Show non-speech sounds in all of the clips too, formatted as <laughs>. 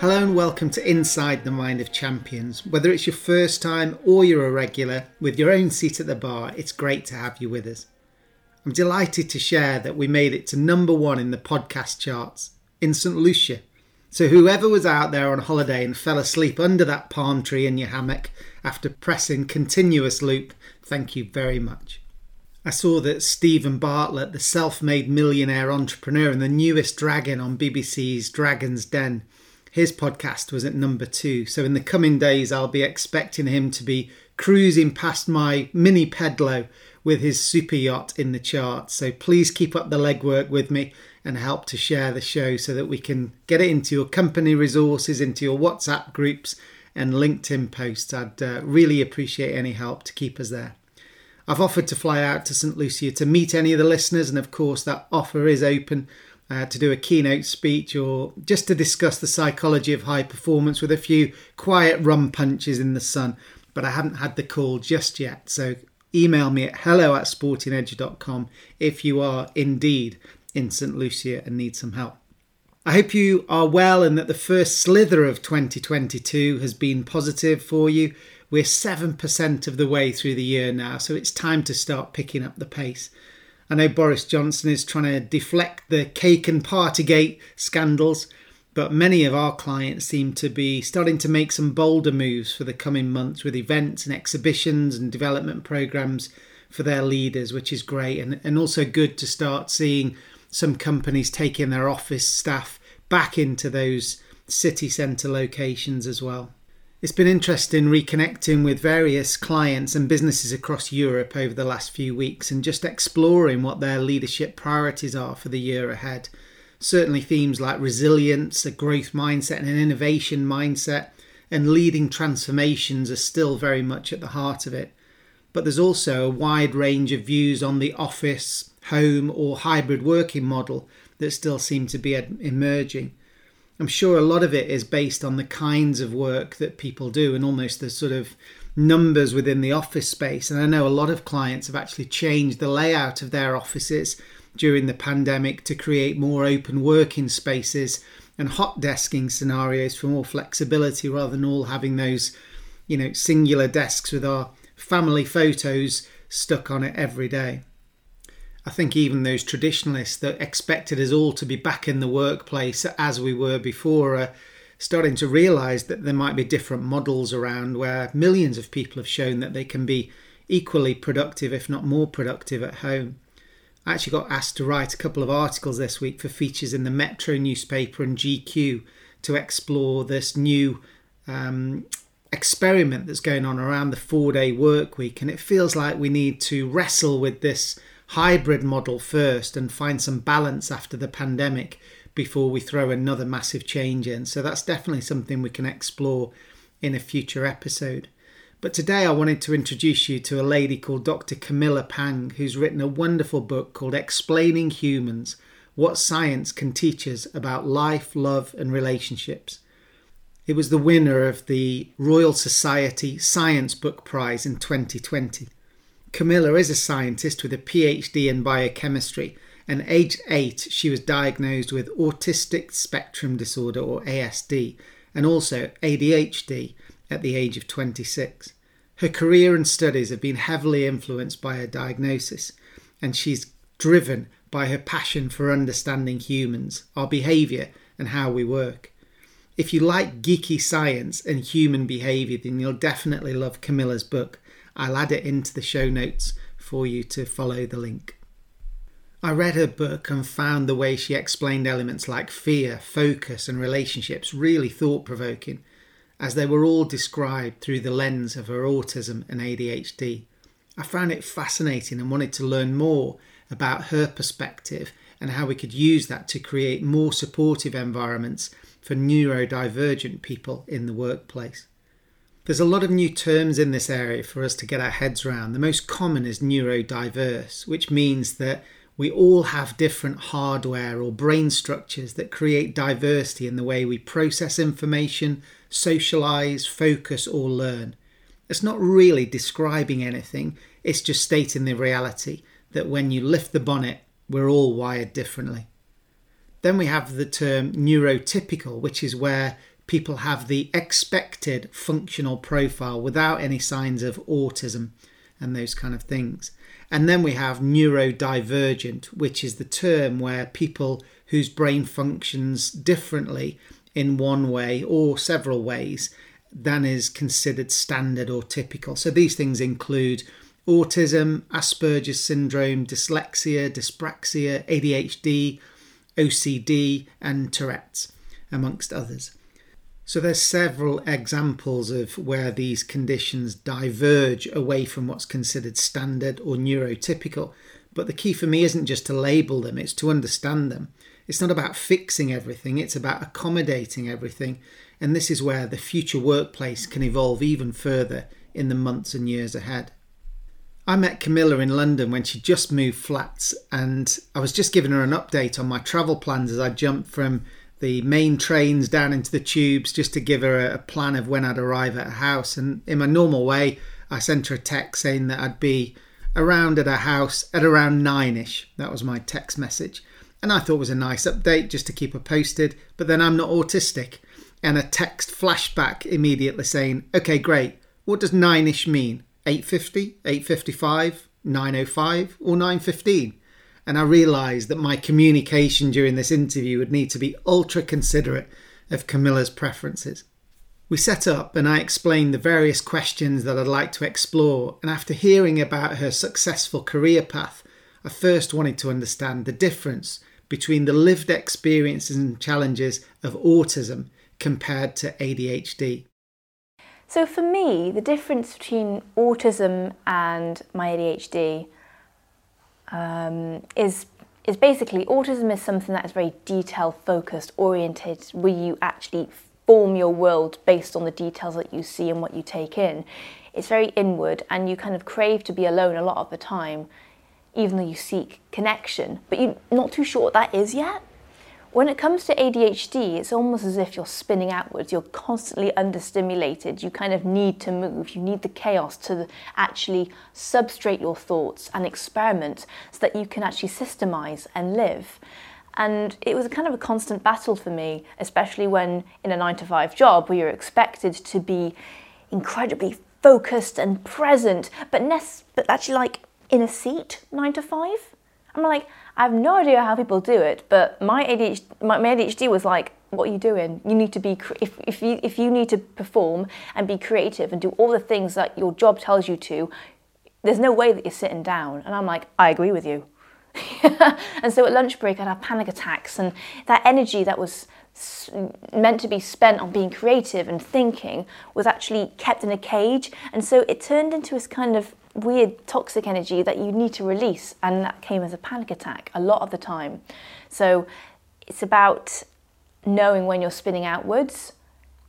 Hello and welcome to Inside the Mind of Champions. Whether it's your first time or you're a regular with your own seat at the bar, it's great to have you with us. I'm delighted to share that we made it to number one in the podcast charts in St. Lucia. So, whoever was out there on holiday and fell asleep under that palm tree in your hammock after pressing continuous loop, thank you very much. I saw that Steven Bartlett, the self made millionaire entrepreneur and the newest dragon on BBC's Dragon's Den, his podcast was at number two. So in the coming days, I'll be expecting him to be cruising past my mini Pedalo with his super yacht in the charts. So please keep up the legwork with me and help to share the show so that we can get it into your company resources, into your WhatsApp groups and LinkedIn posts. I'd uh, really appreciate any help to keep us there. I've offered to fly out to St. Lucia to meet any of the listeners, and of course, that offer is open uh, to do a keynote speech or just to discuss the psychology of high performance with a few quiet rum punches in the sun. But I haven't had the call just yet. So email me at hello at sportingedge.com if you are indeed in St. Lucia and need some help. I hope you are well and that the first slither of 2022 has been positive for you. We're 7% of the way through the year now, so it's time to start picking up the pace. I know Boris Johnson is trying to deflect the cake and partygate scandals, but many of our clients seem to be starting to make some bolder moves for the coming months with events and exhibitions and development programs for their leaders, which is great and, and also good to start seeing some companies taking their office staff back into those city centre locations as well. It's been interesting reconnecting with various clients and businesses across Europe over the last few weeks and just exploring what their leadership priorities are for the year ahead. Certainly, themes like resilience, a growth mindset, and an innovation mindset, and leading transformations are still very much at the heart of it. But there's also a wide range of views on the office, home, or hybrid working model that still seem to be emerging. I'm sure a lot of it is based on the kinds of work that people do and almost the sort of numbers within the office space. And I know a lot of clients have actually changed the layout of their offices during the pandemic to create more open working spaces and hot desking scenarios for more flexibility rather than all having those, you know, singular desks with our family photos stuck on it every day. I think even those traditionalists that expected us all to be back in the workplace as we were before are starting to realize that there might be different models around where millions of people have shown that they can be equally productive, if not more productive, at home. I actually got asked to write a couple of articles this week for features in the Metro newspaper and GQ to explore this new um, experiment that's going on around the four day work week. And it feels like we need to wrestle with this hybrid model first and find some balance after the pandemic before we throw another massive change in. So that's definitely something we can explore in a future episode. But today I wanted to introduce you to a lady called Dr. Camilla Pang, who's written a wonderful book called Explaining Humans What Science Can Teach Us About Life, Love, and Relationships. It was the winner of the Royal Society Science Book Prize in 2020. Camilla is a scientist with a PhD in biochemistry, and age eight, she was diagnosed with autistic spectrum disorder or ASD, and also ADHD at the age of 26. Her career and studies have been heavily influenced by her diagnosis, and she's driven by her passion for understanding humans, our behaviour, and how we work. If you like geeky science and human behaviour, then you'll definitely love Camilla's book, I'll add it into the show notes for you to follow the link. I read her book and found the way she explained elements like fear, focus, and relationships really thought provoking, as they were all described through the lens of her autism and ADHD. I found it fascinating and wanted to learn more about her perspective and how we could use that to create more supportive environments for neurodivergent people in the workplace. There's a lot of new terms in this area for us to get our heads around. The most common is neurodiverse, which means that we all have different hardware or brain structures that create diversity in the way we process information, socialize, focus, or learn. It's not really describing anything, it's just stating the reality that when you lift the bonnet, we're all wired differently. Then we have the term neurotypical, which is where people have the expected functional profile without any signs of autism and those kind of things. And then we have neurodivergent, which is the term where people whose brain functions differently in one way or several ways than is considered standard or typical. So these things include autism, Asperger's syndrome, dyslexia, dyspraxia, ADHD, OCD, and Tourette's, amongst others. So there's several examples of where these conditions diverge away from what's considered standard or neurotypical. But the key for me isn't just to label them, it's to understand them. It's not about fixing everything, it's about accommodating everything. And this is where the future workplace can evolve even further in the months and years ahead. I met Camilla in London when she just moved flats, and I was just giving her an update on my travel plans as I jumped from the main trains down into the tubes just to give her a, plan of when I'd arrive at her house. And in my normal way, I sent her a text saying that I'd be around at her house at around nine ish. That was my text message. And I thought it was a nice update just to keep her posted. But then I'm not autistic. And a text flashed back immediately saying, okay, great. What does nine ish mean? 8.50, 8.55, 9.05 or 9.15? And I realised that my communication during this interview would need to be ultra considerate of Camilla's preferences. We set up and I explained the various questions that I'd like to explore, and after hearing about her successful career path, I first wanted to understand the difference between the lived experiences and challenges of autism compared to ADHD. So, for me, the difference between autism and my ADHD um, is is basically autism is something that is very detail focused, oriented, where you actually form your world based on the details that you see and what you take in. It's very inward, and you kind of crave to be alone a lot of the time, even though you seek connection, but you're not too sure what that is yet. When it comes to ADHD, it's almost as if you're spinning outwards. You're constantly understimulated. You kind of need to move. You need the chaos to actually substrate your thoughts and experiment so that you can actually systemize and live. And it was kind of a constant battle for me, especially when in a nine to five job where you're expected to be incredibly focused and present, but, but actually like in a seat nine to five. I'm like, I have no idea how people do it, but my ADHD, my, my ADHD was like, what are you doing? You need to be, if, if, you, if you need to perform and be creative and do all the things that your job tells you to, there's no way that you're sitting down. And I'm like, I agree with you. <laughs> and so at lunch break, I'd have panic attacks, and that energy that was meant to be spent on being creative and thinking was actually kept in a cage. And so it turned into this kind of weird toxic energy that you need to release, and that came as a panic attack a lot of the time. So it's about knowing when you're spinning outwards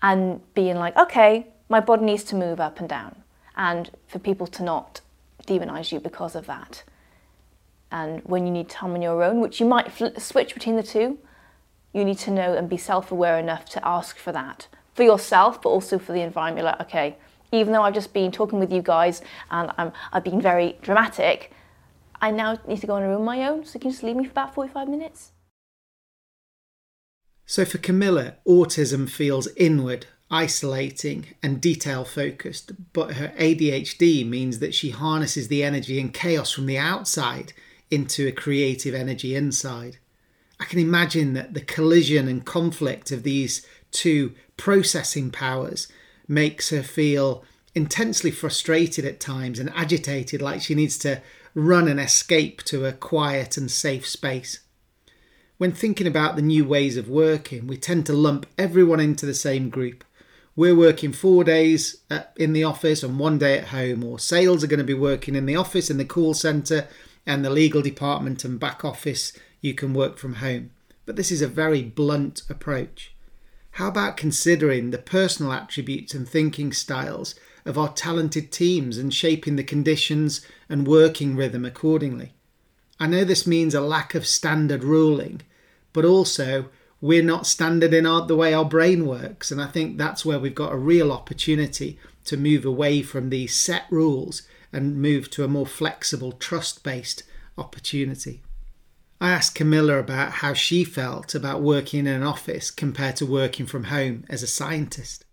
and being like, okay, my body needs to move up and down, and for people to not demonize you because of that. And when you need time on your own, which you might switch between the two, you need to know and be self aware enough to ask for that for yourself, but also for the environment. Like, okay, even though I've just been talking with you guys and I'm, I've been very dramatic, I now need to go on a room my own, so can you just leave me for about 45 minutes. So for Camilla, autism feels inward, isolating, and detail focused, but her ADHD means that she harnesses the energy and chaos from the outside into a creative energy inside. I can imagine that the collision and conflict of these two processing powers makes her feel intensely frustrated at times and agitated, like she needs to run and escape to a quiet and safe space. When thinking about the new ways of working, we tend to lump everyone into the same group. We're working four days uh, in the office and one day at home, or sales are going to be working in the office, in the call centre, and the legal department and back office, you can work from home. But this is a very blunt approach. How about considering the personal attributes and thinking styles of our talented teams and shaping the conditions and working rhythm accordingly? I know this means a lack of standard ruling, but also we're not standard in our, the way our brain works. And I think that's where we've got a real opportunity to move away from these set rules and move to a more flexible, trust based opportunity. I asked Camilla about how she felt about working in an office compared to working from home as a scientist.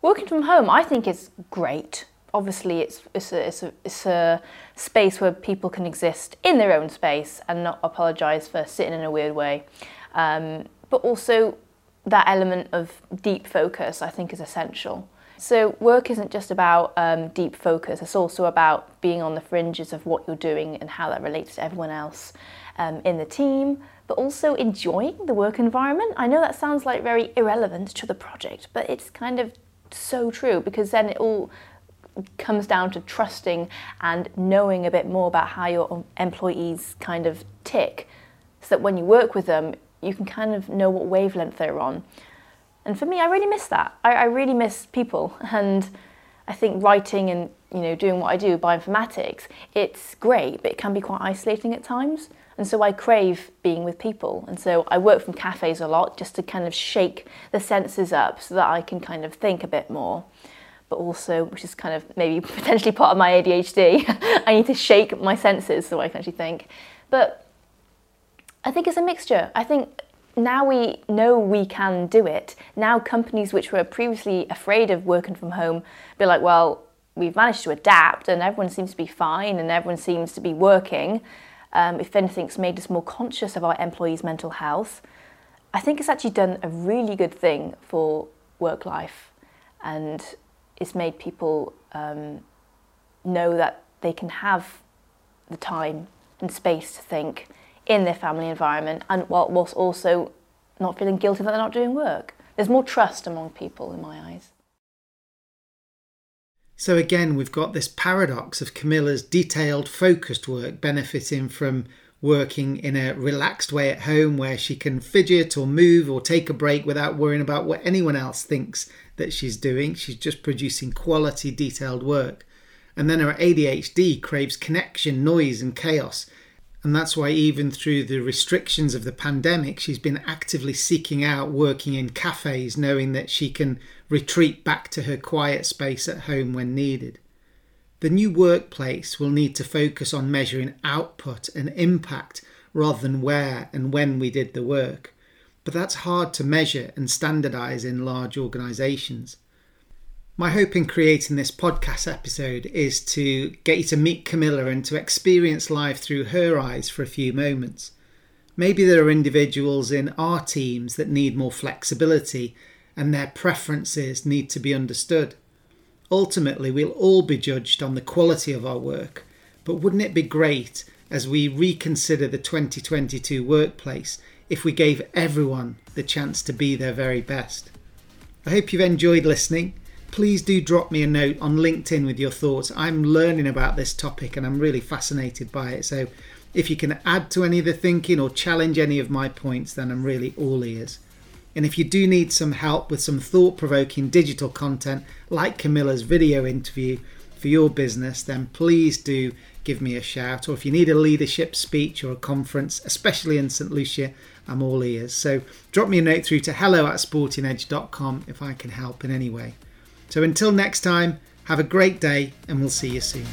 Working from home, I think, is great. Obviously, it's, it's, a, it's, a, it's a space where people can exist in their own space and not apologise for sitting in a weird way. Um, but also, that element of deep focus, I think, is essential. So, work isn't just about um, deep focus, it's also about being on the fringes of what you're doing and how that relates to everyone else um, in the team, but also enjoying the work environment. I know that sounds like very irrelevant to the project, but it's kind of so true because then it all comes down to trusting and knowing a bit more about how your employees kind of tick so that when you work with them, you can kind of know what wavelength they're on. And for me, I really miss that. I, I really miss people. And I think writing and you know doing what I do, bioinformatics, it's great, but it can be quite isolating at times. And so I crave being with people. And so I work from cafes a lot just to kind of shake the senses up so that I can kind of think a bit more. But also, which is kind of maybe <laughs> potentially part of my ADHD, <laughs> I need to shake my senses so I can actually think. But I think it's a mixture. I think now we know we can do it. Now companies which were previously afraid of working from home be like, well, we've managed to adapt and everyone seems to be fine and everyone seems to be working um, if anything, it's made us more conscious of our employees' mental health. I think it's actually done a really good thing for work life and it's made people um, know that they can have the time and space to think in their family environment and whilst also not feeling guilty that they're not doing work. There's more trust among people in my eyes. So again, we've got this paradox of Camilla's detailed, focused work benefiting from working in a relaxed way at home where she can fidget or move or take a break without worrying about what anyone else thinks that she's doing. She's just producing quality, detailed work. And then her ADHD craves connection, noise, and chaos and that's why, even through the restrictions of the pandemic, she's been actively seeking out working in cafes, knowing that she can retreat back to her quiet space at home when needed. The new workplace will need to focus on measuring output and impact rather than where and when we did the work. But that's hard to measure and standardise in large organisations. My hope in creating this podcast episode is to get you to meet Camilla and to experience life through her eyes for a few moments. Maybe there are individuals in our teams that need more flexibility and their preferences need to be understood. Ultimately, we'll all be judged on the quality of our work, but wouldn't it be great as we reconsider the 2022 workplace if we gave everyone the chance to be their very best? I hope you've enjoyed listening please do drop me a note on LinkedIn with your thoughts. I'm learning about this topic and I'm really fascinated by it. So if you can add to any of the thinking or challenge any of my points, then I'm really all ears. And if you do need some help with some thought provoking digital content like Camilla's video interview for your business, then please do give me a shout. Or if you need a leadership speech or a conference, especially in St. Lucia, I'm all ears. So drop me a note through to hello at sportingedge.com if I can help in any way. So until next time, have a great day and we'll see you soon.